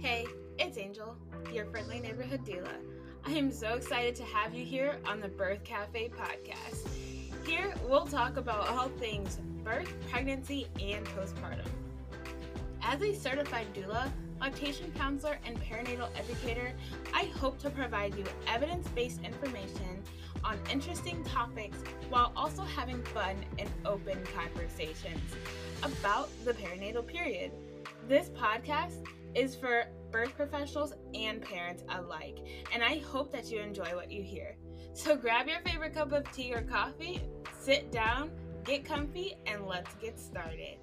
Hey, it's Angel, your friendly neighborhood doula. I am so excited to have you here on the Birth Cafe podcast. Here, we'll talk about all things birth, pregnancy, and postpartum. As a certified doula, lactation counselor, and perinatal educator, I hope to provide you evidence based information on interesting topics while also having fun and open conversations about the perinatal period. This podcast is for birth professionals and parents alike, and I hope that you enjoy what you hear. So grab your favorite cup of tea or coffee, sit down, get comfy, and let's get started.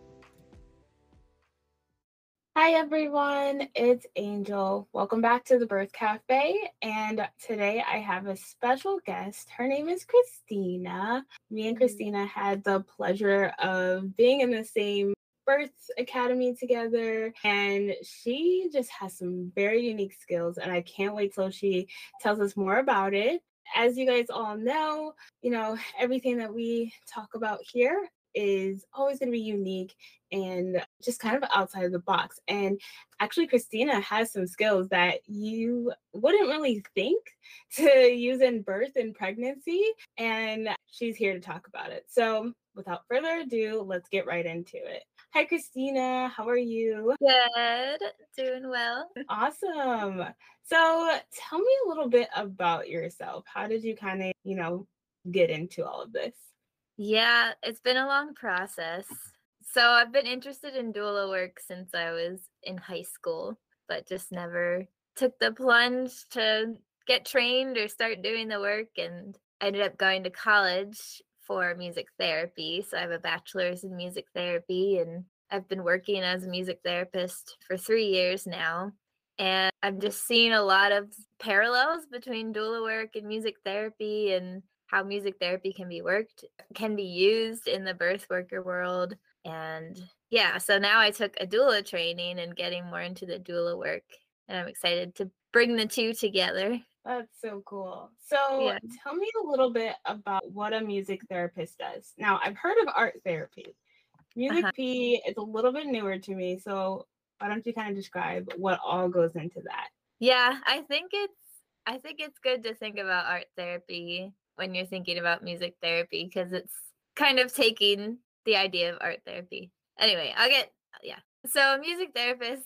Hi everyone, it's Angel. Welcome back to the Birth Cafe. And today I have a special guest. Her name is Christina. Me and mm-hmm. Christina had the pleasure of being in the same birth academy together and she just has some very unique skills and i can't wait till she tells us more about it as you guys all know you know everything that we talk about here is always going to be unique and just kind of outside of the box. And actually, Christina has some skills that you wouldn't really think to use in birth and pregnancy. And she's here to talk about it. So, without further ado, let's get right into it. Hi, Christina. How are you? Good. Doing well. Awesome. So, tell me a little bit about yourself. How did you kind of, you know, get into all of this? Yeah, it's been a long process. So I've been interested in doula work since I was in high school, but just never took the plunge to get trained or start doing the work. And I ended up going to college for music therapy. So I have a bachelor's in music therapy, and I've been working as a music therapist for three years now. And I'm just seeing a lot of parallels between doula work and music therapy and how music therapy can be worked, can be used in the birth worker world. And yeah, so now I took a doula training and getting more into the doula work. And I'm excited to bring the two together. That's so cool. So, yeah. tell me a little bit about what a music therapist does. Now, I've heard of art therapy. Music uh-huh. P is a little bit newer to me. So, why don't you kind of describe what all goes into that? Yeah, I think it's I think it's good to think about art therapy when you're thinking about music therapy because it's kind of taking the idea of art therapy. Anyway, I'll get yeah. So a music therapist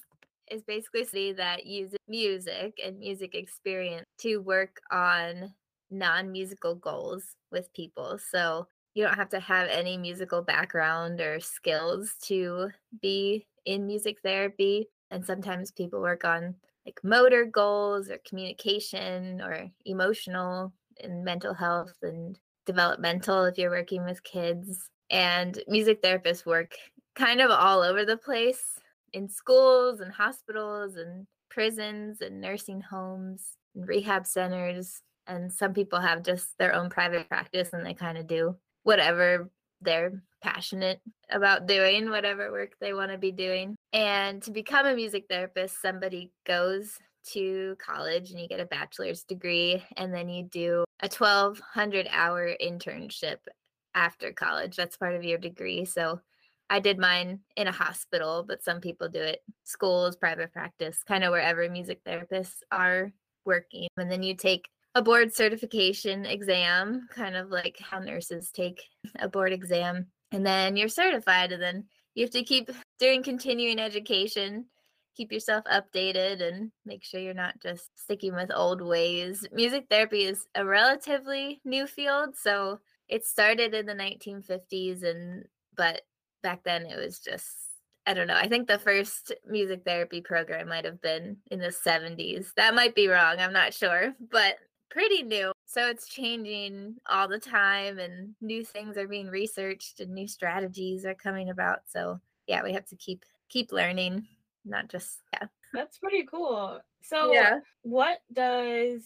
is basically somebody that uses music and music experience to work on non-musical goals with people. So you don't have to have any musical background or skills to be in music therapy. And sometimes people work on like motor goals or communication or emotional and mental health and developmental if you're working with kids. And music therapists work kind of all over the place in schools and hospitals and prisons and nursing homes and rehab centers. And some people have just their own private practice and they kind of do whatever they're passionate about doing, whatever work they want to be doing. And to become a music therapist, somebody goes to college and you get a bachelor's degree and then you do a 1200 hour internship after college that's part of your degree so i did mine in a hospital but some people do it schools private practice kind of wherever music therapists are working and then you take a board certification exam kind of like how nurses take a board exam and then you're certified and then you have to keep doing continuing education keep yourself updated and make sure you're not just sticking with old ways. Music therapy is a relatively new field, so it started in the 1950s and but back then it was just I don't know. I think the first music therapy program might have been in the 70s. That might be wrong. I'm not sure, but pretty new. So it's changing all the time and new things are being researched and new strategies are coming about. So, yeah, we have to keep keep learning not just yeah that's pretty cool so yeah what does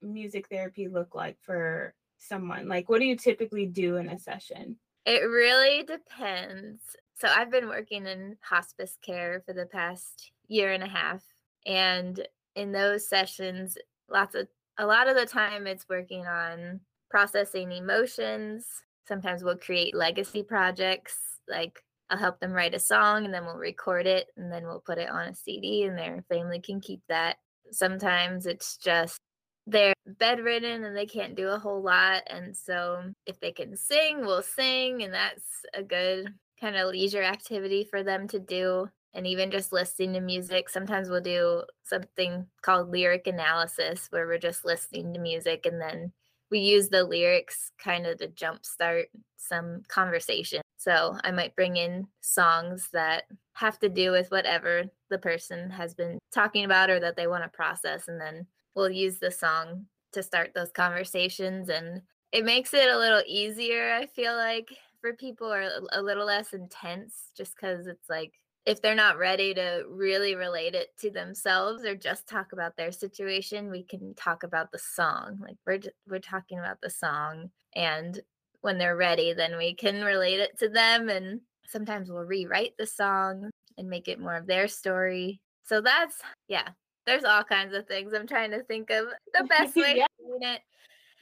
music therapy look like for someone like what do you typically do in a session it really depends so i've been working in hospice care for the past year and a half and in those sessions lots of a lot of the time it's working on processing emotions sometimes we'll create legacy projects like I'll help them write a song and then we'll record it and then we'll put it on a CD and their family can keep that. Sometimes it's just they're bedridden and they can't do a whole lot. And so if they can sing, we'll sing. And that's a good kind of leisure activity for them to do. And even just listening to music, sometimes we'll do something called lyric analysis where we're just listening to music and then we use the lyrics kind of to jumpstart some conversation. So I might bring in songs that have to do with whatever the person has been talking about or that they want to process. And then we'll use the song to start those conversations. And it makes it a little easier, I feel like, for people or a little less intense just because it's like if they're not ready to really relate it to themselves or just talk about their situation, we can talk about the song. Like we're just, we're talking about the song, and when they're ready, then we can relate it to them. And sometimes we'll rewrite the song and make it more of their story. So that's yeah. There's all kinds of things. I'm trying to think of the best way yeah. to do it.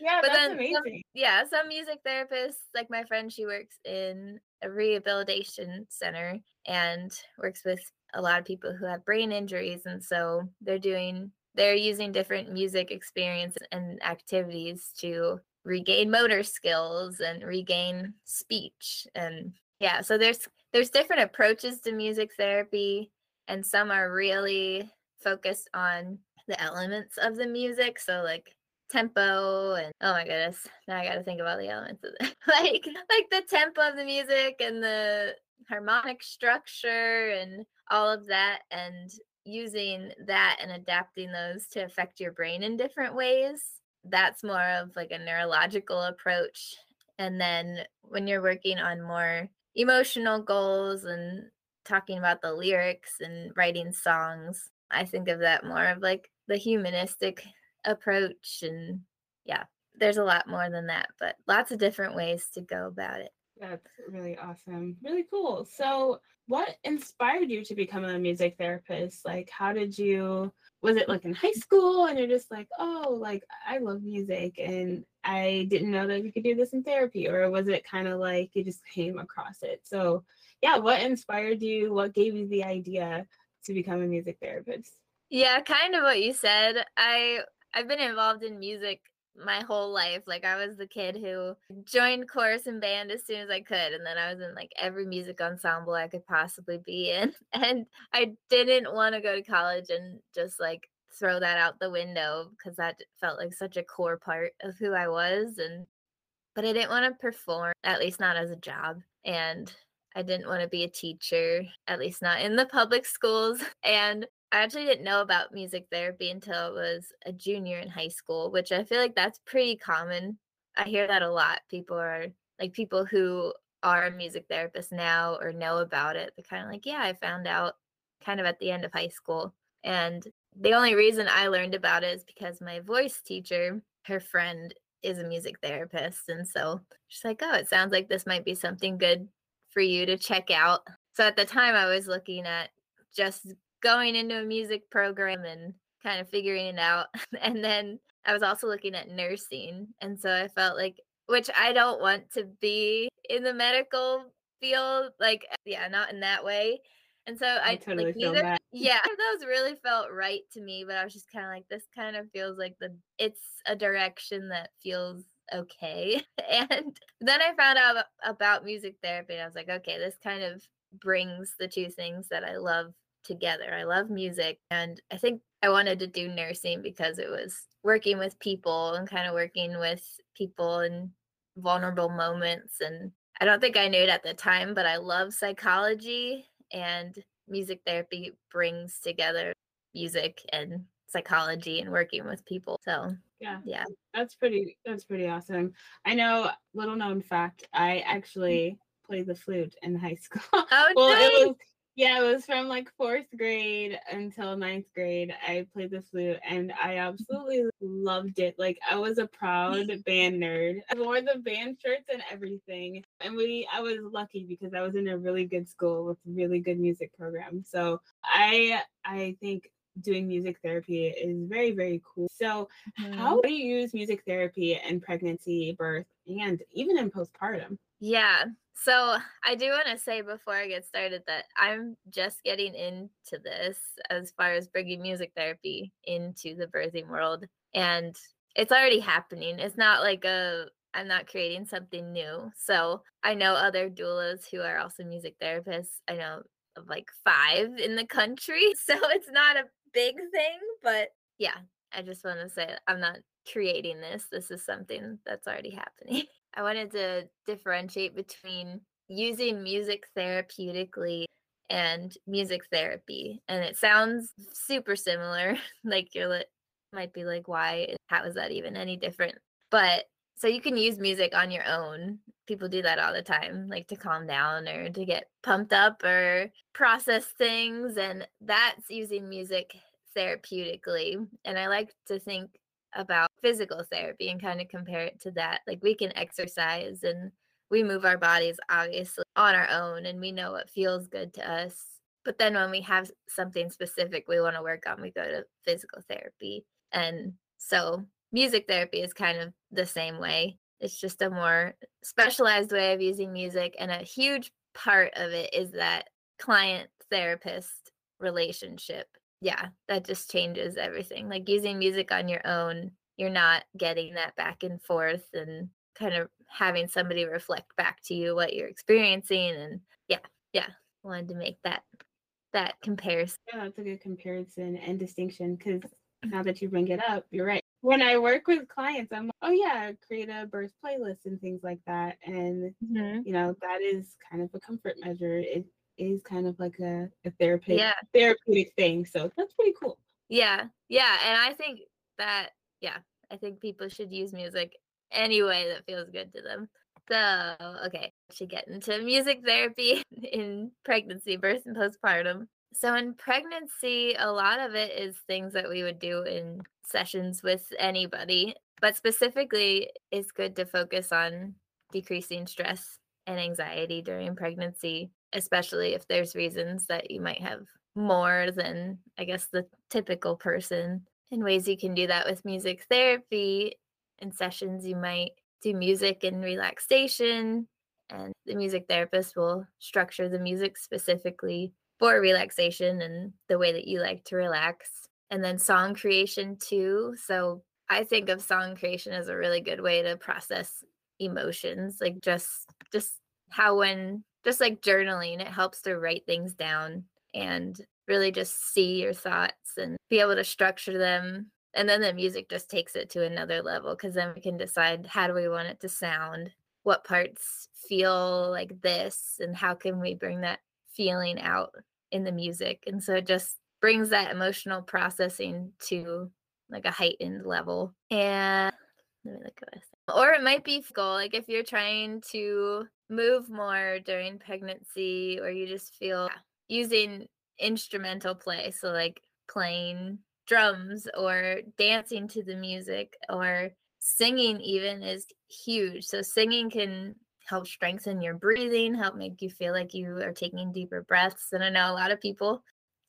Yeah, but that's amazing. Some, yeah, some music therapists, like my friend, she works in a rehabilitation center and works with a lot of people who have brain injuries and so they're doing they're using different music experience and activities to regain motor skills and regain speech and yeah so there's there's different approaches to music therapy and some are really focused on the elements of the music so like tempo and oh my goodness now i gotta think about the elements of it like like the tempo of the music and the harmonic structure and all of that and using that and adapting those to affect your brain in different ways that's more of like a neurological approach. And then when you're working on more emotional goals and talking about the lyrics and writing songs i think of that more of like the humanistic approach and yeah there's a lot more than that but lots of different ways to go about it. That's really awesome really cool. So what inspired you to become a music therapist? Like how did you was it like in high school and you're just like oh like i love music and i didn't know that you could do this in therapy or was it kind of like you just came across it? So yeah what inspired you? What gave you the idea to become a music therapist yeah kind of what you said i I've been involved in music my whole life. Like I was the kid who joined chorus and band as soon as I could, and then I was in like every music ensemble I could possibly be in. And I didn't want to go to college and just like throw that out the window because that felt like such a core part of who I was. And but I didn't want to perform, at least not as a job. And I didn't want to be a teacher, at least not in the public schools. And I actually didn't know about music therapy until I was a junior in high school, which I feel like that's pretty common. I hear that a lot. People are like people who are a music therapist now or know about it. They're kind of like, yeah, I found out kind of at the end of high school. And the only reason I learned about it is because my voice teacher, her friend, is a music therapist. And so she's like, oh, it sounds like this might be something good for you to check out. So at the time, I was looking at just going into a music program and kind of figuring it out. And then I was also looking at nursing. And so I felt like, which I don't want to be in the medical field, like, eh, yeah, not in that way. And so I, I totally like neither, yeah, those really felt right to me, but I was just kind of like, this kind of feels like the, it's a direction that feels okay. And then I found out about music therapy. And I was like, okay, this kind of brings the two things that I love together. I love music. And I think I wanted to do nursing because it was working with people and kind of working with people in vulnerable moments. And I don't think I knew it at the time, but I love psychology and music therapy brings together music and psychology and working with people. So yeah yeah that's pretty that's pretty awesome i know little known fact i actually played the flute in high school oh well nice. it was yeah, it was from like fourth grade until ninth grade. I played the flute and I mm-hmm. absolutely loved it. Like I was a proud band nerd. I wore the band shirts and everything. And we I was lucky because I was in a really good school with really good music program. So I I think doing music therapy is very very cool. So mm-hmm. how do you use music therapy in pregnancy, birth, and even in postpartum? Yeah. So I do want to say before I get started that I'm just getting into this as far as bringing music therapy into the birthing world. And it's already happening. It's not like a I'm not creating something new. So I know other doulas who are also music therapists. I know of like five in the country. So it's not a big thing, but yeah, I just want to say I'm not creating this. This is something that's already happening. I wanted to differentiate between using music therapeutically and music therapy. And it sounds super similar. like you're li- might be like, why? How is that even any different? But so you can use music on your own. People do that all the time, like to calm down or to get pumped up or process things. And that's using music therapeutically. And I like to think about physical therapy and kind of compare it to that. Like we can exercise and we move our bodies obviously on our own and we know what feels good to us. But then when we have something specific we want to work on, we go to physical therapy. And so music therapy is kind of the same way. It's just a more specialized way of using music. And a huge part of it is that client therapist relationship yeah, that just changes everything. Like using music on your own, you're not getting that back and forth and kind of having somebody reflect back to you what you're experiencing and yeah, yeah, wanted to make that that comparison. Yeah, that's a good comparison and distinction because now that you bring it up, you're right. When I work with clients, I'm like, oh yeah, create a birth playlist and things like that. And mm-hmm. you know, that is kind of a comfort measure. It is kind of like a, a therapeutic yeah. therapeutic thing. So that's pretty cool. Yeah. Yeah. And I think that yeah, I think people should use music any way that feels good to them. So okay, should get into music therapy in pregnancy, birth and postpartum. So in pregnancy, a lot of it is things that we would do in sessions with anybody, but specifically it's good to focus on decreasing stress and anxiety during pregnancy especially if there's reasons that you might have more than I guess the typical person. In ways you can do that with music therapy. In sessions, you might do music and relaxation, and the music therapist will structure the music specifically for relaxation and the way that you like to relax. And then song creation too. So I think of song creation as a really good way to process emotions, like just just how when just like journaling, it helps to write things down and really just see your thoughts and be able to structure them. And then the music just takes it to another level because then we can decide how do we want it to sound, what parts feel like this, and how can we bring that feeling out in the music. And so it just brings that emotional processing to like a heightened level. And let me look at this. Or it might be goal, like if you're trying to move more during pregnancy or you just feel using instrumental play so like playing drums or dancing to the music or singing even is huge so singing can help strengthen your breathing help make you feel like you are taking deeper breaths and i know a lot of people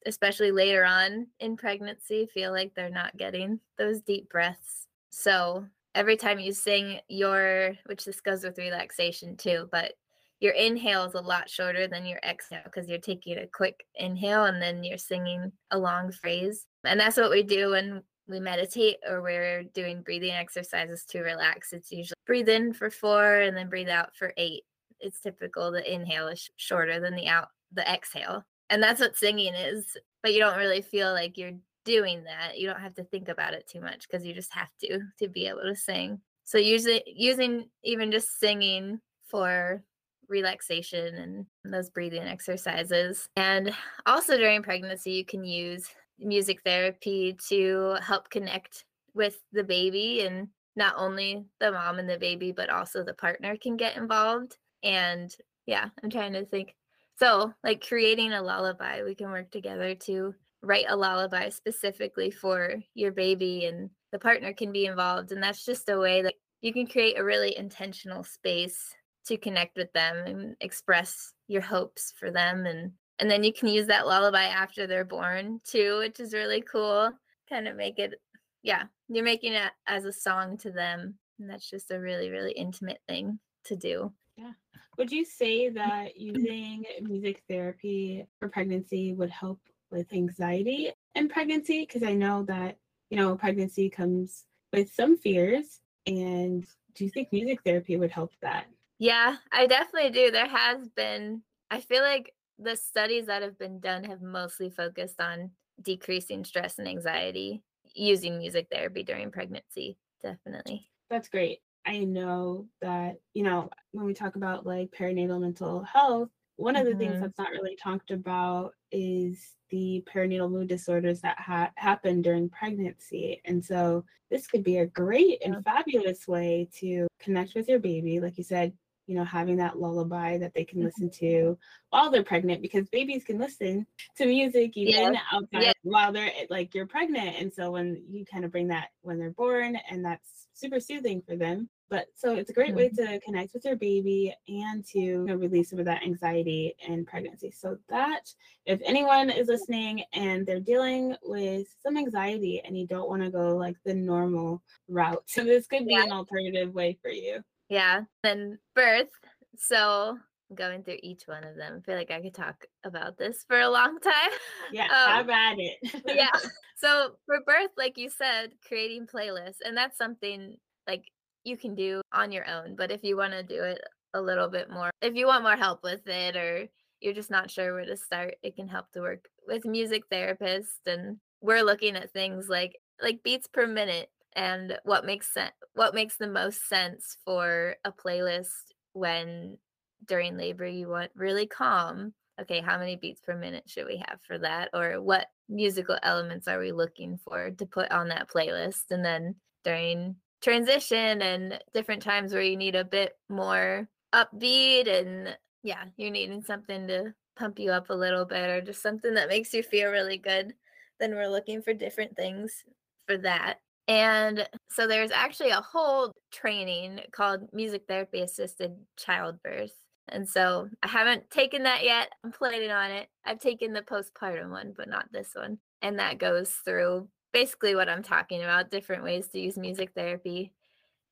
especially later on in pregnancy feel like they're not getting those deep breaths. So every time you sing your which this goes with relaxation too but your inhale is a lot shorter than your exhale because you're taking a quick inhale and then you're singing a long phrase. And that's what we do when we meditate or we're doing breathing exercises to relax it's usually breathe in for four and then breathe out for eight it's typical the inhale is shorter than the out the exhale and that's what singing is but you don't really feel like you're doing that. You don't have to think about it too much because you just have to to be able to sing. So usually using even just singing for relaxation and those breathing exercises. And also during pregnancy you can use music therapy to help connect with the baby and not only the mom and the baby but also the partner can get involved and yeah i'm trying to think. So like creating a lullaby we can work together to write a lullaby specifically for your baby and the partner can be involved and that's just a way that you can create a really intentional space to connect with them and express your hopes for them and and then you can use that lullaby after they're born too which is really cool kind of make it yeah you're making it as a song to them and that's just a really really intimate thing to do Yeah. Would you say that using music therapy for pregnancy would help with anxiety in pregnancy? Because I know that, you know, pregnancy comes with some fears. And do you think music therapy would help that? Yeah, I definitely do. There has been, I feel like the studies that have been done have mostly focused on decreasing stress and anxiety using music therapy during pregnancy. Definitely. That's great. I know that, you know, when we talk about like perinatal mental health, one of the mm-hmm. things that's not really talked about is the perinatal mood disorders that ha- happen during pregnancy. And so this could be a great and fabulous way to connect with your baby. Like you said, you know, having that lullaby that they can listen mm-hmm. to while they're pregnant because babies can listen to music even yeah. outside yeah. while they're eh, like you're pregnant. And so when you kind of bring that when they're born and that's super soothing for them. But so it's a great mm-hmm. way to connect with your baby and to you know, release some of that anxiety in pregnancy. So that if anyone is listening and they're dealing with some anxiety and you don't want to go like the normal route, so this could be yeah. an alternative way for you. Yeah. Then birth. So going through each one of them. I feel like I could talk about this for a long time. Yeah, um, have at it. yeah. So for birth, like you said, creating playlists, and that's something like you can do on your own. But if you want to do it a little bit more, if you want more help with it, or you're just not sure where to start, it can help to work with music therapists. And we're looking at things like like beats per minute and what makes sense what makes the most sense for a playlist when during labor you want really calm okay how many beats per minute should we have for that? Or what musical elements are we looking for to put on that playlist? And then during transition and different times where you need a bit more upbeat and yeah you're needing something to pump you up a little bit or just something that makes you feel really good then we're looking for different things for that and so there's actually a whole training called music therapy assisted childbirth. And so I haven't taken that yet. I'm planning on it. I've taken the postpartum one, but not this one. And that goes through basically what I'm talking about different ways to use music therapy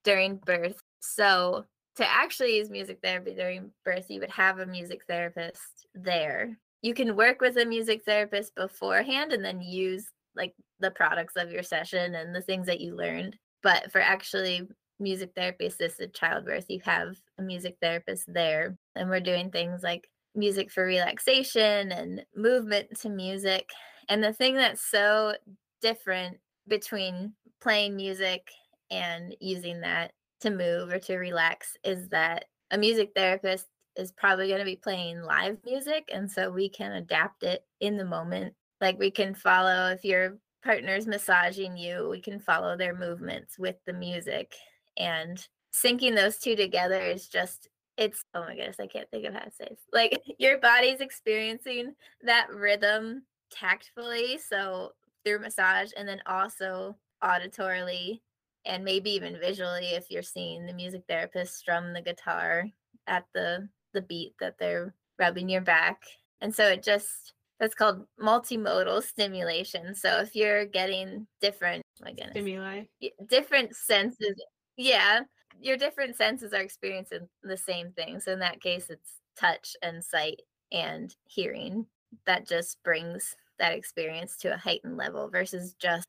during birth. So to actually use music therapy during birth, you would have a music therapist there. You can work with a music therapist beforehand and then use like the products of your session and the things that you learned. But for actually music therapy assisted childbirth, you have a music therapist there. And we're doing things like music for relaxation and movement to music. And the thing that's so different between playing music and using that to move or to relax is that a music therapist is probably going to be playing live music. And so we can adapt it in the moment like we can follow if your partner's massaging you, we can follow their movements with the music. And syncing those two together is just it's oh my goodness, I can't think of how to say it. Like your body's experiencing that rhythm tactfully, so through massage, and then also auditorily and maybe even visually if you're seeing the music therapist strum the guitar at the the beat that they're rubbing your back. And so it just that's called multimodal stimulation. So if you're getting different, oh my goodness, stimuli, different senses, yeah, your different senses are experiencing the same thing. So in that case, it's touch and sight and hearing. That just brings that experience to a heightened level versus just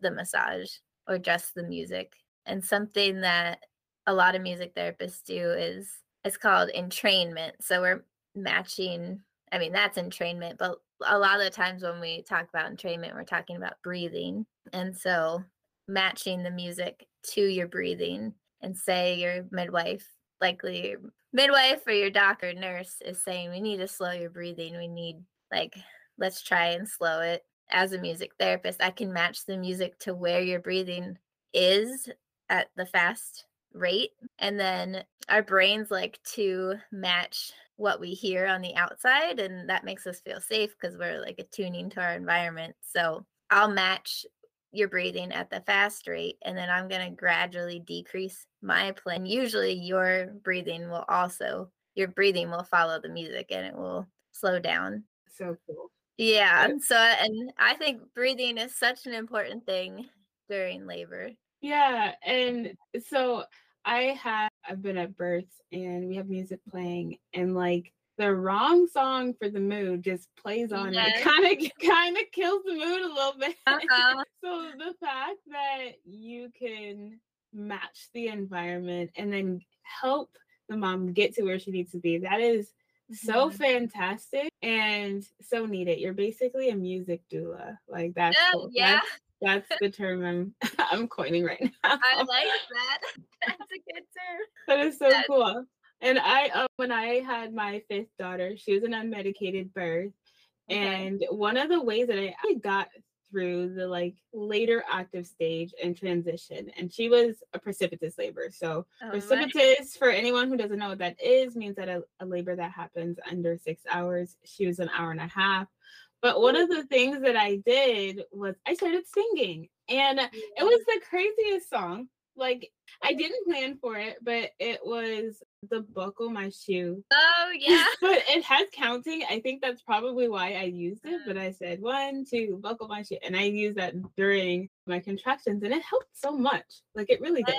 the massage or just the music. And something that a lot of music therapists do is it's called entrainment. So we're matching I mean, that's entrainment, but a lot of times when we talk about entrainment, we're talking about breathing. And so matching the music to your breathing and say your midwife, likely your midwife or your doctor nurse is saying, we need to slow your breathing. We need like, let's try and slow it. As a music therapist, I can match the music to where your breathing is at the fast rate. And then our brains like to match what we hear on the outside and that makes us feel safe because we're like attuning to our environment. So i'll match your breathing at the fast rate and then i'm going to gradually decrease my plan usually your breathing will also your breathing will follow the music and it will slow down. So cool. Yeah so and i think breathing is such an important thing during labor. Yeah and so I had I've been at births and we have music playing and like the wrong song for the mood just plays on yes. it kind of kind of kills the mood a little bit uh-huh. so the fact that you can match the environment and then help the mom get to where she needs to be that is so mm-hmm. fantastic and so needed you're basically a music doula like that's yeah, cool. yeah. That's, that's the term I'm I'm coining right now. I like that. That's a good term. That is so that's- cool. And I, uh, when I had my fifth daughter, she was an unmedicated birth. Okay. And one of the ways that I got through the like later active stage and transition, and she was a precipitous labor. So, oh, precipitous, for anyone who doesn't know what that is, means that a, a labor that happens under six hours. She was an hour and a half. But one of the things that I did was I started singing, and it was the craziest song. Like I didn't plan for it, but it was the buckle my shoe. Oh yeah. but it has counting. I think that's probably why I used it. But I said one, two, buckle my shoe, and I used that during my contractions, and it helped so much. Like it really did.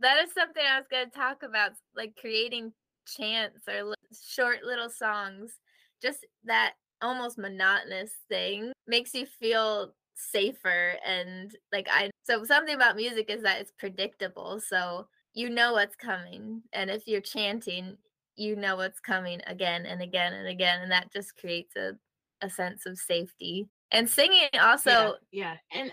that is something I was going to talk about, like creating chants or li- short little songs. Just that almost monotonous thing makes you feel safer and like I so something about music is that it's predictable. So you know what's coming. And if you're chanting, you know what's coming again and again and again. And that just creates a, a sense of safety. And singing also Yeah. yeah. And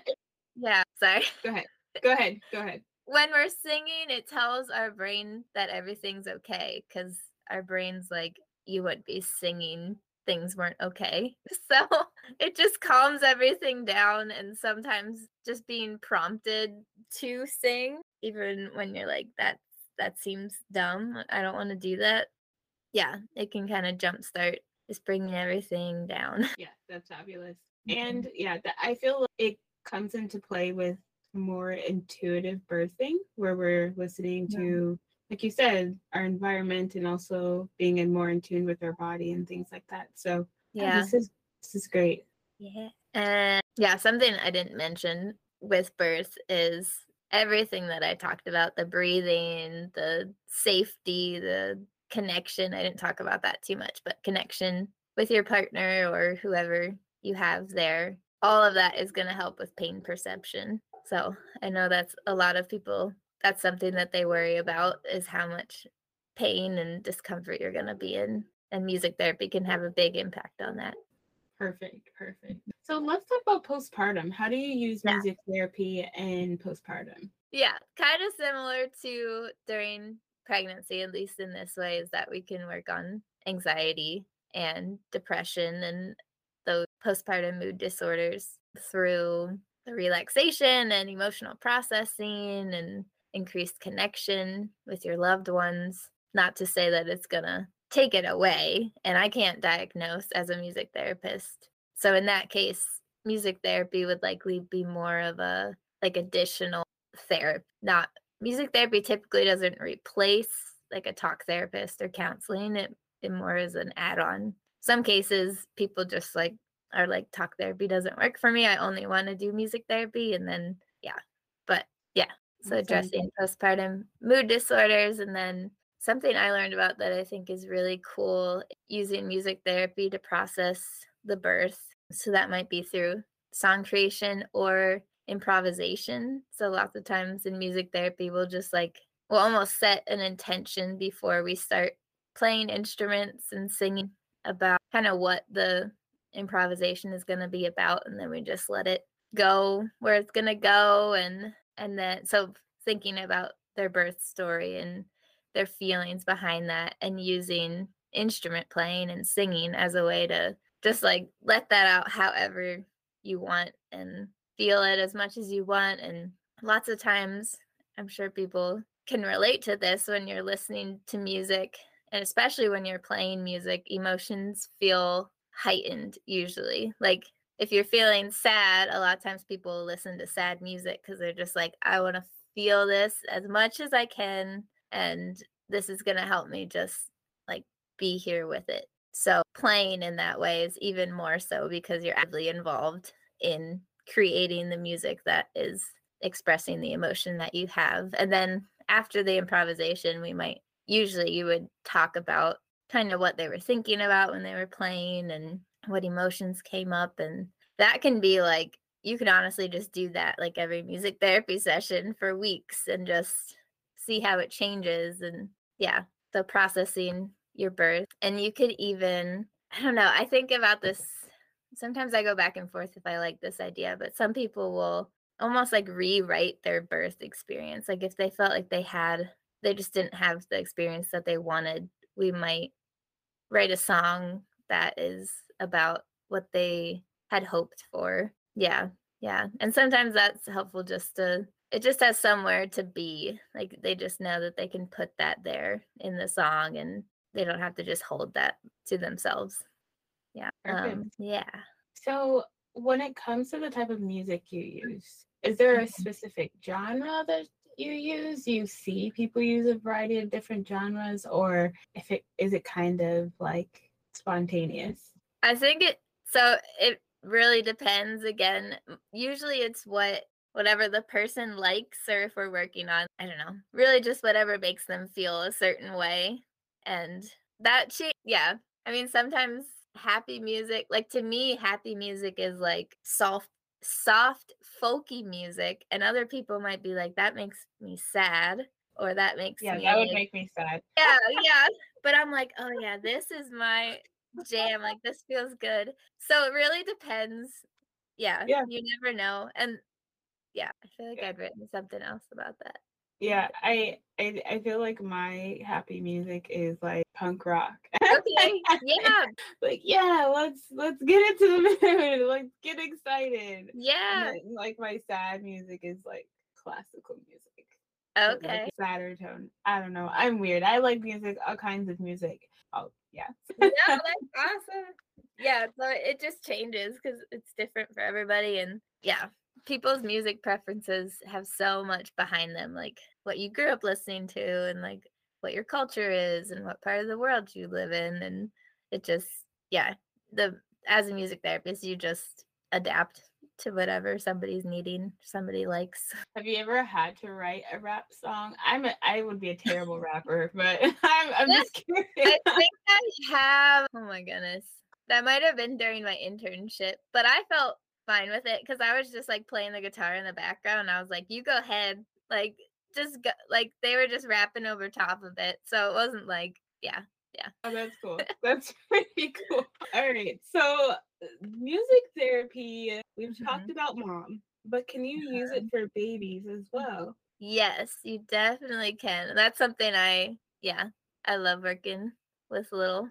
yeah, sorry. Go ahead. Go ahead. Go ahead. When we're singing, it tells our brain that everything's okay because our brain's like, you would be singing things weren't okay. So it just calms everything down. And sometimes just being prompted to sing, even when you're like, that that seems dumb. I don't want to do that. Yeah, it can kind of jumpstart just bringing everything down. Yeah, that's fabulous. Mm-hmm. And yeah, I feel like it comes into play with more intuitive birthing where we're listening to like you said, our environment and also being in more in tune with our body and things like that. So oh, yeah, this is this is great. Yeah. And yeah, something I didn't mention with birth is everything that I talked about, the breathing, the safety, the connection. I didn't talk about that too much, but connection with your partner or whoever you have there. All of that is going to help with pain perception. So I know that's a lot of people that's something that they worry about is how much pain and discomfort you're going to be in and music therapy can have a big impact on that. Perfect perfect. So let's talk about postpartum. How do you use yeah. music therapy in postpartum? Yeah kind of similar to during pregnancy at least in this way is that we can work on anxiety and depression and those postpartum mood disorders through the relaxation and emotional processing and increased connection with your loved ones. Not to say that it's going to take it away. And I can't diagnose as a music therapist. So in that case, music therapy would likely be more of a like additional therapy. Not music therapy typically doesn't replace like a talk therapist or counseling. It, it more is an add-on. Some cases people just like are like talk therapy doesn't work for me. I only want to do music therapy and then so addressing postpartum mood disorders and then something I learned about that I think is really cool using music therapy to process the birth. So that might be through song creation or improvisation. So lots of times in music therapy we'll just like we'll almost set an intention before we start playing instruments and singing about kind of what the improvisation is going to be about and then we just let it go where it's going to go and and then so thinking about their birth story and their feelings behind that and using instrument playing and singing as a way to just like let that out however you want and feel it as much as you want and lots of times i'm sure people can relate to this when you're listening to music and especially when you're playing music emotions feel heightened usually like if you're feeling sad, a lot of times people listen to sad music because they're just like, I want to feel this as much as I can. And this is going to help me just like be here with it. So playing in that way is even more so because you're actively involved in creating the music that is expressing the emotion that you have. And then after the improvisation, we might usually you would talk about kind of what they were thinking about when they were playing and what emotions came up and that can be like you can honestly just do that like every music therapy session for weeks and just see how it changes and yeah the processing your birth. And you could even i don't know i think about this sometimes i go back and forth if i like this idea but some people will almost like rewrite their birth experience. Like if they felt like they had they just didn't have the experience that they wanted we might write a song that is about what they had hoped for. Yeah yeah and sometimes that's helpful just to it just has somewhere to be like they just know that they can put that there in the song and they don't have to just hold that to themselves. Yeah um, yeah. So when it comes to the type of music you use is there a mm-hmm. specific genre that you use? You see people use a variety of different genres or if it is it kind of like spontaneous i think it so it really depends again usually it's what whatever the person likes or if we're working on i don't know really just whatever makes them feel a certain way and that she yeah i mean sometimes happy music like to me happy music is like soft soft folky music and other people might be like that makes me sad or that makes yeah me that would make me sad. Yeah yeah but i'm like oh yeah this is my jam like this feels good. So it really depends. Yeah yeah. you never know and yeah i feel like yeah. i'd written something else about that. Yeah I, I i feel like my happy music is like punk rock. Okay yeah. Like yeah let's let's get into the mood like get excited. Yeah. then, like my sad music is like classical music. Okay like sadder tone i don't know i'm weird i like music all kinds of music oh yeah. Yeah that's awesome. Yeah so it just changes because it's different for everybody and yeah people's music preferences have so much behind them like what you grew up listening to and like what your culture is and what part of the world you live in and it just yeah the as a music therapist you just adapt to whatever somebody's needing somebody likes have you ever had to write a rap song i'm a, i would be a terrible rapper but i'm, I'm just curious i think i have oh my goodness that might have been during my internship but i felt fine with it because I was just like playing the guitar in the background. I was like, you go ahead. Like, just go, like they were just rapping over top of it. So it wasn't like, yeah, yeah. Oh, that's cool. That's pretty cool. All right. So, uh, music therapy, we've mm-hmm. talked about mom, but can you use it for babies as well? Yes, you definitely can. That's something I, yeah, I love working with little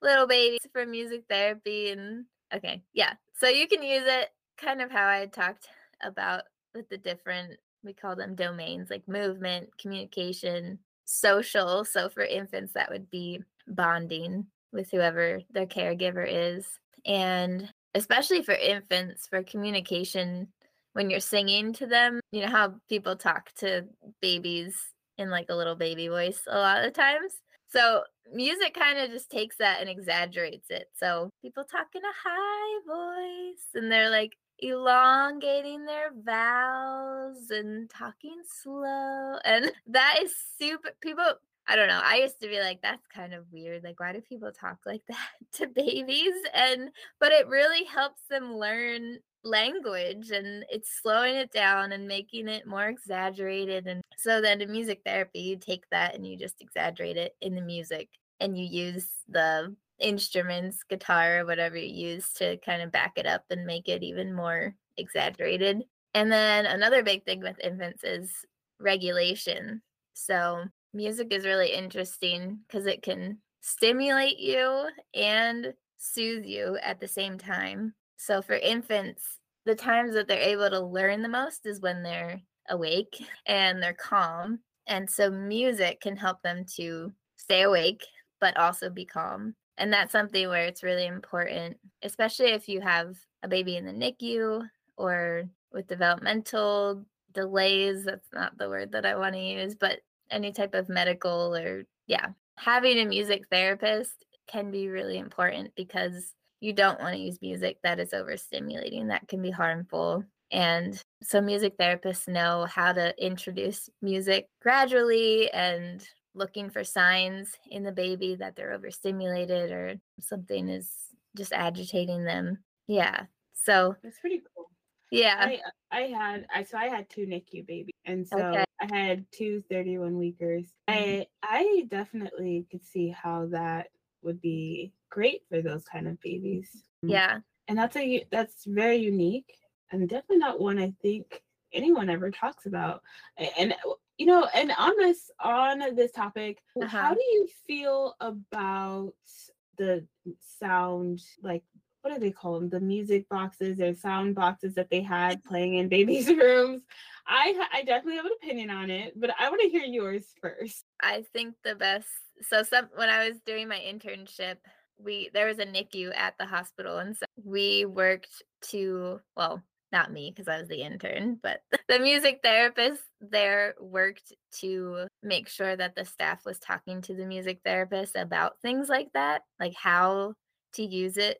little babies for music therapy and okay yeah so you can use it kind of how I talked about with the different, we call them domains like movement, communication, social. So for infants, that would be bonding with whoever their caregiver is. And especially for infants, for communication, when you're singing to them, you know how people talk to babies in like a little baby voice a lot of times. So music kind of just takes that and exaggerates it. So people talk in a high voice and they're like elongating their vowels and talking slow. And that is super people I don't know. I used to be like, that's kind of weird. Like, why do people talk like that to babies? And, but it really helps them learn language and it's slowing it down and making it more exaggerated. And so then in music therapy, you take that and you just exaggerate it in the music and you use the instruments, guitar, whatever you use to kind of back it up and make it even more exaggerated. And then another big thing with infants is regulation. So music is really interesting because it can stimulate you and soothe you at the same time. So for infants, the times that they're able to learn the most is when they're awake and they're calm. And so music can help them to stay awake, but also be calm. And that's something where it's really important, especially if you have a baby in the NICU or with developmental delays. That's not the word that I want to use, but any type of medical or, yeah, having a music therapist can be really important because you don't want to use music that is overstimulating that can be harmful And so music therapists know how to introduce music gradually and looking for signs in the baby that they're overstimulated or something is just agitating them. Yeah. So that's pretty cool. Yeah. I I had I so I had two NICU babies and so okay. I had two 31 weekers. Mm-hmm. I I definitely could see how that would be great for those kind of babies. Mm. Yeah. And that's a that's very unique and definitely not one I think anyone ever talks about. And you know, and on this on this topic, uh-huh. how do you feel about the sound like what do they call them? The music boxes or sound boxes that they had playing in babies' rooms. I I definitely have an opinion on it, but I want to hear yours first. I think the best. So some when I was doing my internship, we there was a NICU at the hospital, and so we worked to well not me because I was the intern, but the music therapist there worked to make sure that the staff was talking to the music therapist about things like that, like how to use it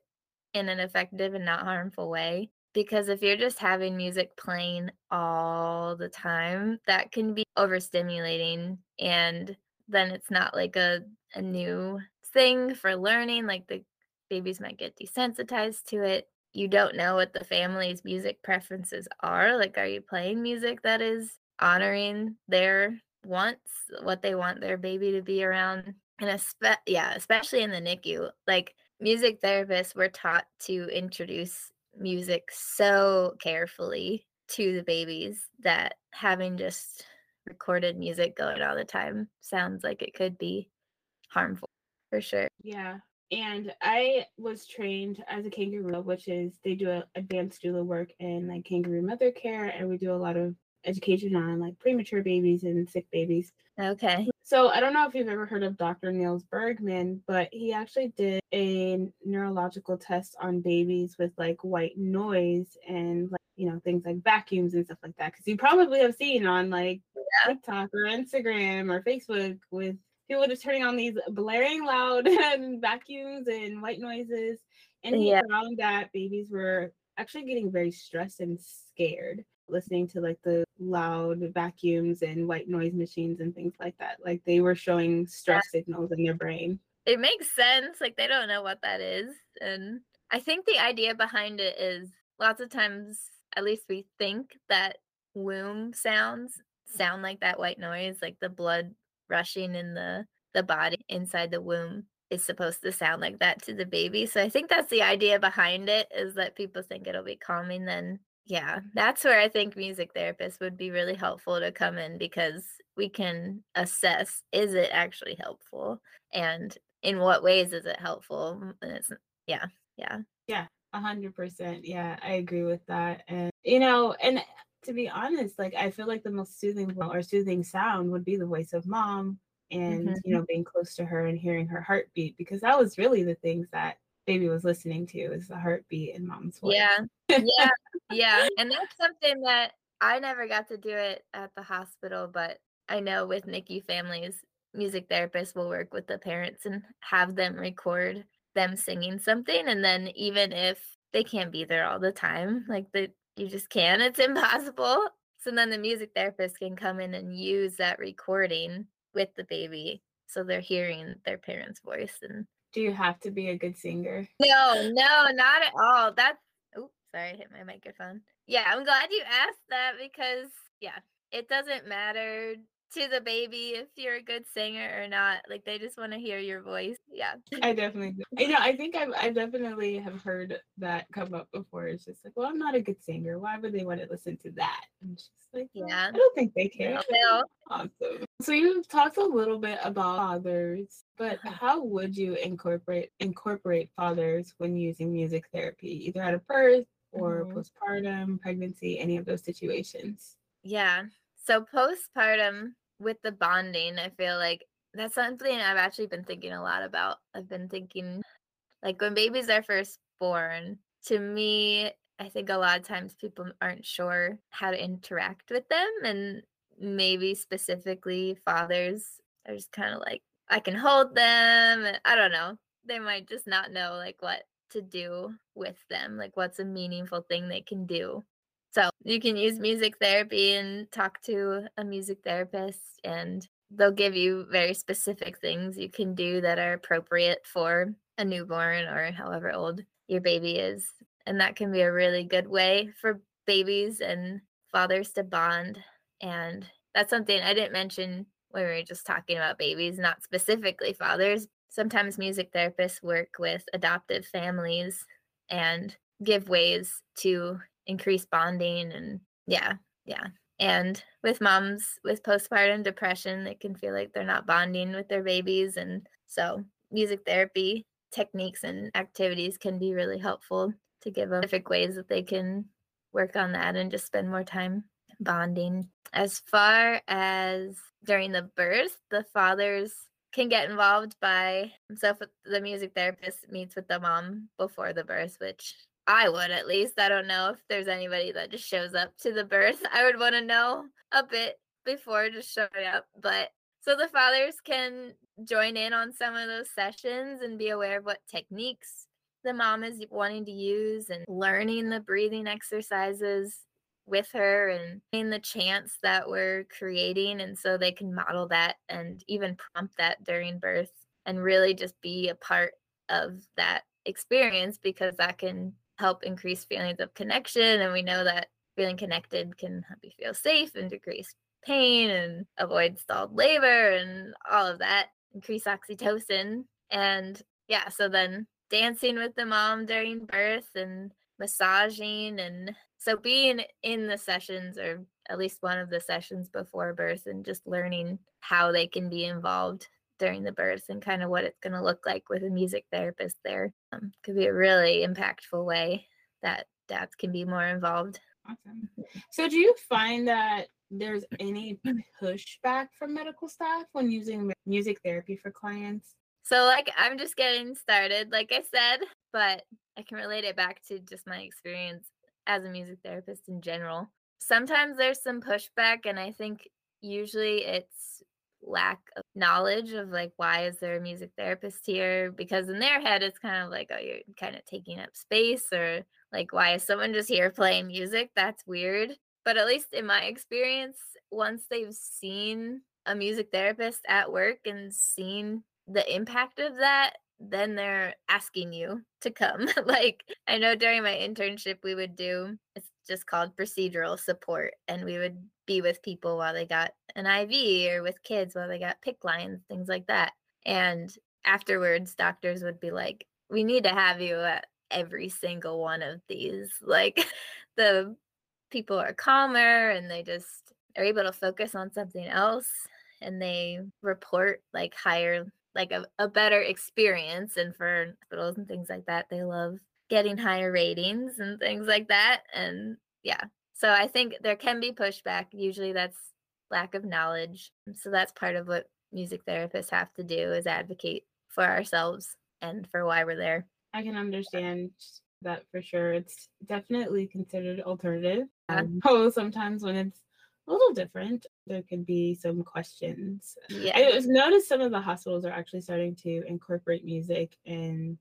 in an effective and not harmful way. Because if you're just having music playing all the time, that can be overstimulating. And then it's not like a, a new thing for learning. Like the babies might get desensitized to it you don't know what the family's music preferences are. Like, are you playing music that is honoring their wants, what they want their baby to be around? And espe- yeah, especially in the NICU, like music therapists were taught to introduce music so carefully to the babies that having just recorded music going all the time sounds like it could be harmful for sure. Yeah and I was trained as a Kangaroula, which is they do a advanced doula work in like kangaroo mother care, and we do a lot of education on like premature babies and sick babies. Okay. So I don't know if you've ever heard of Dr. Nils Bergman, but he actually did a neurological test on babies with like white noise and like you know things like vacuums and stuff like that. Because you probably have seen on like yeah. TikTok or Instagram or Facebook with people just turning on these blaring loud vacuums and white noises. And he yeah. found that babies were actually getting very stressed and scared listening to like the loud vacuums and white noise machines and things like that. Like they were showing stress yeah. signals in their brain. It makes sense. Like they don't know what that is. And I think the idea behind it is lots of times, at least we think that womb sounds sound like that white noise, like the blood rushing in the the body inside the womb is supposed to sound like that to the baby. So I think that's the idea behind it is that people think it'll be calming then yeah, that's where I think music therapists would be really helpful to come in because we can assess is it actually helpful and in what ways is it helpful? And it's yeah, yeah. Yeah, a hundred percent. Yeah, I agree with that. And you know, and to be honest, like I feel like the most soothing or soothing sound would be the voice of mom and mm-hmm. you know being close to her and hearing her heartbeat because that was really the things that baby was listening to is the heartbeat in mom's voice. Yeah. Yeah. yeah. And that's something that I never got to do it at the hospital, but I know with NICU families, music therapists will work with the parents and have them record them singing something. And then even if they can't be there all the time, like the you just can't. It's impossible. So then the music therapist can come in and use that recording with the baby so they're hearing their parents' voice and do you have to be a good singer? No, no, not at all. That's oh, sorry, I hit my microphone. Yeah, I'm glad you asked that because yeah, it doesn't matter to the baby if you're a good singer or not. Like they just want to hear your voice. Yeah. I definitely do. You know, I think I've I definitely have heard that come up before. It's just like, well, I'm not a good singer. Why would they want to listen to that? And just like, yeah, I don't think they care. No. Awesome. So you've talked a little bit about fathers, but how would you incorporate incorporate fathers when using music therapy, either at a birth or mm-hmm. postpartum, pregnancy, any of those situations? Yeah. So postpartum, with the bonding, I feel like that's something I've actually been thinking a lot about. I've been thinking like when babies are first born, to me, I think a lot of times people aren't sure how to interact with them. And maybe specifically fathers are just kind of like, I can hold them. I don't know. They might just not know like what to do with them, like what's a meaningful thing they can do So you can use music therapy and talk to a music therapist, and they'll give you very specific things you can do that are appropriate for a newborn or however old your baby is. And that can be a really good way for babies and fathers to bond. And that's something I didn't mention when we were just talking about babies, not specifically fathers. Sometimes music therapists work with adoptive families and give ways to increase bonding and yeah, yeah. And with moms with postpartum depression, they can feel like they're not bonding with their babies. And so music therapy techniques and activities can be really helpful to give them specific ways that they can work on that and just spend more time bonding. As far as during the birth, the fathers can get involved by himself. The music therapist meets with the mom before the birth, which I would at least. I don't know if there's anybody that just shows up to the birth. I would want to know a bit before just showing up. But so the fathers can join in on some of those sessions and be aware of what techniques the mom is wanting to use and learning the breathing exercises with her and in the chants that we're creating and so they can model that and even prompt that during birth and really just be a part of that experience because that can help increase feelings of connection and we know that feeling connected can help you feel safe and decrease pain and avoid stalled labor and all of that increase oxytocin. And yeah so then dancing with the mom during birth and massaging and so being in the sessions or at least one of the sessions before birth and just learning how they can be involved during the birth and kind of what it's going to look like with a music therapist there um, could be a really impactful way that dads can be more involved. Awesome. So do you find that there's any pushback from medical staff when using music therapy for clients? So like i'm just getting started like i said but i can relate it back to just my experience as a music therapist in general. Sometimes there's some pushback, and I think usually it's lack of knowledge of like why is there a music therapist here? Because in their head it's kind of like oh you're kind of taking up space or like why is someone just here playing music? That's weird. But at least in my experience once they've seen a music therapist at work and seen the impact of that then they're asking you to come. like I know during my internship we would do it's just called procedural support and we would be with people while they got an IV or with kids while they got PICC lines, things like that. And afterwards doctors would be like, We need to have you at every single one of these. Like the people are calmer and they just are able to focus on something else and they report like higher like a, a better experience and for hospitals and things like that they love getting higher ratings and things like that and yeah so i think there can be pushback usually that's lack of knowledge so that's part of what music therapists have to do is advocate for ourselves and for why we're there i can understand that for sure it's definitely considered alternative um, oh sometimes when it's a little different. There could be some questions. Yeah. I've noticed some of the hospitals are actually starting to incorporate music in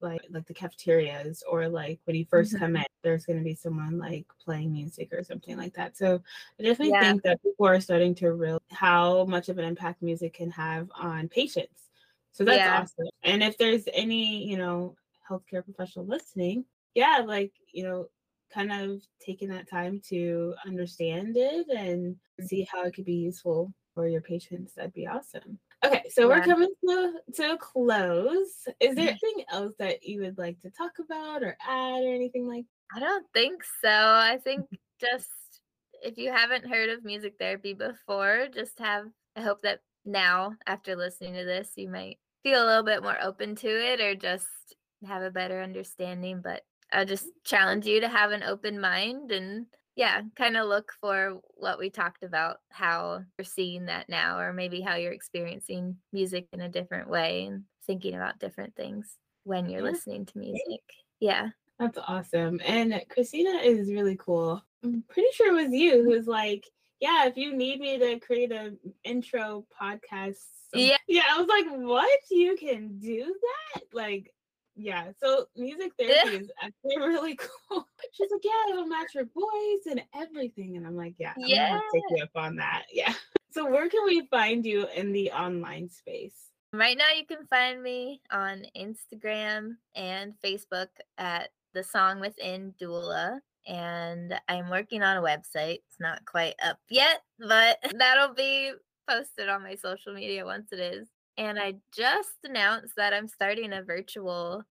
like like the cafeterias or like when you 1st mm-hmm. come in, there's gonna be someone like playing music or something like that. So I definitely yeah. think that people are starting to realize how much of an impact music can have on patients. So that's yeah. awesome. And if there's any, you know, healthcare professional listening, yeah, like, you know, kind of taking that time to understand it and mm. see how it could be useful for your patients, that'd be awesome. Okay, so yeah. we're coming to, to a close. Is there mm-hmm. anything else that you would like to talk about or add or anything like I don't think so. I think mm-hmm. just if you haven't heard of music therapy before, just have I hope that now after listening to this you might feel a little bit more open to it or just have a better understanding, but I just challenge you to have an open mind and yeah, kind of look for what we talked about, how you're seeing that now, or maybe how you're experiencing music in a different way and thinking about different things when you're yeah. listening to music. Yeah. That's awesome. And Christina is really cool. I'm pretty sure it was you who's like, yeah, if you need me to create an intro podcast. Yeah. Yeah. I was like, what? You can do that? Like, Yeah. So music therapy is actually really cool. She's like, yeah, it'll match your voice and everything. And I'm like, yeah, I'm Yeah. take you up on that. Yeah. So where can we find you in the online space? Right now, you can find me on Instagram and Facebook at the Song Within Doula. And I'm working on a website. It's not quite up yet, but that'll be posted on my social media once it is. And I just announced that I'm starting a virtual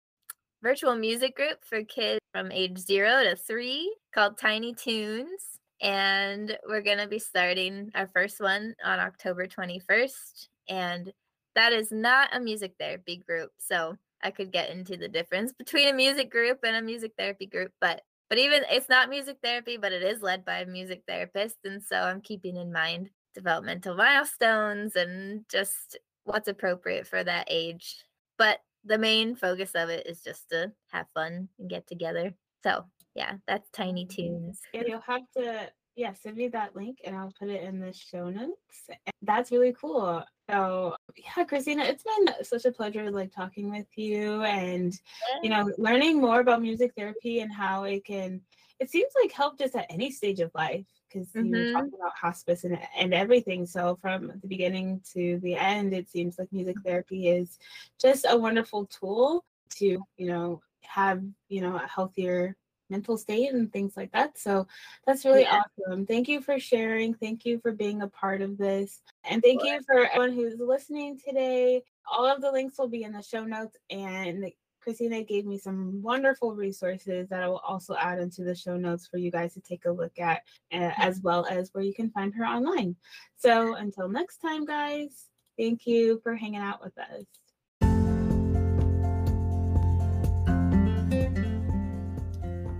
virtual music group for kids from age 0 to 3 called Tiny Tunes and we're going to be starting our first one on October 21st and that is not a music therapy group so i could get into the difference between a music group and a music therapy group but but even it's not music therapy but it is led by a music therapist and so i'm keeping in mind developmental milestones and just what's appropriate for that age. But the main focus of it is just to have fun and get together so yeah that's tiny mm-hmm. tunes And you'll have to, yeah, send me that link and I'll put it in the show notes. And That's really cool. So yeah, Christina, it's been such a pleasure like talking with you and you know, learning more about music therapy and how it can it seems like help just at any stage of life because you were Mhm. talking about hospice and, and everything. So from the beginning to the end, it seems like music therapy is just a wonderful tool to, you know, have, you know, a healthier mental state and things like that. So that's really Yeah. awesome. Thank you for sharing. Thank you for being a part of this. And thank you for everyone who's listening today. All of the links will be in the show notes and Christina gave me some wonderful resources that I will also add into the show notes for you guys to take a look at, uh, as well as where you can find her online. So until next time, guys, thank you for hanging out with us.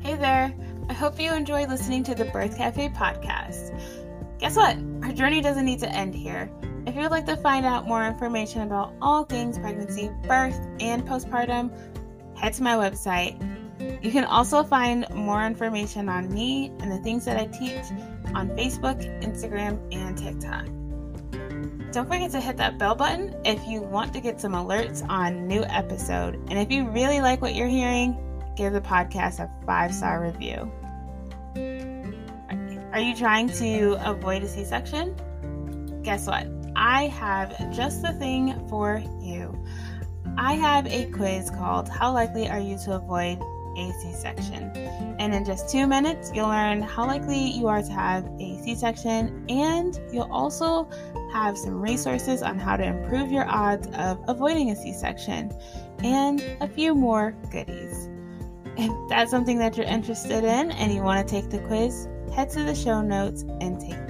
Hey there. I hope you enjoyed listening to the Birth Cafe podcast. Guess what? Our journey doesn't need to end here. If you would like to find out more information about all things pregnancy, birth, and postpartum, head to my website. You can also find more information on me and the things that I teach on Facebook, Instagram, and TikTok. Don't forget to hit that bell button if you want to get some alerts on new episode. And if you really like what you're hearing, give the podcast a five star review. Are you trying to avoid a C section? Guess what? I have just the thing for you. I have a quiz called How Likely Are You to Avoid a C section? And in just two minutes, you'll learn how likely you are to have a C section, and you'll also have some resources on how to improve your odds of avoiding a C section, and a few more goodies. If that's something that you're interested in and you want to take the quiz, head to the show notes and take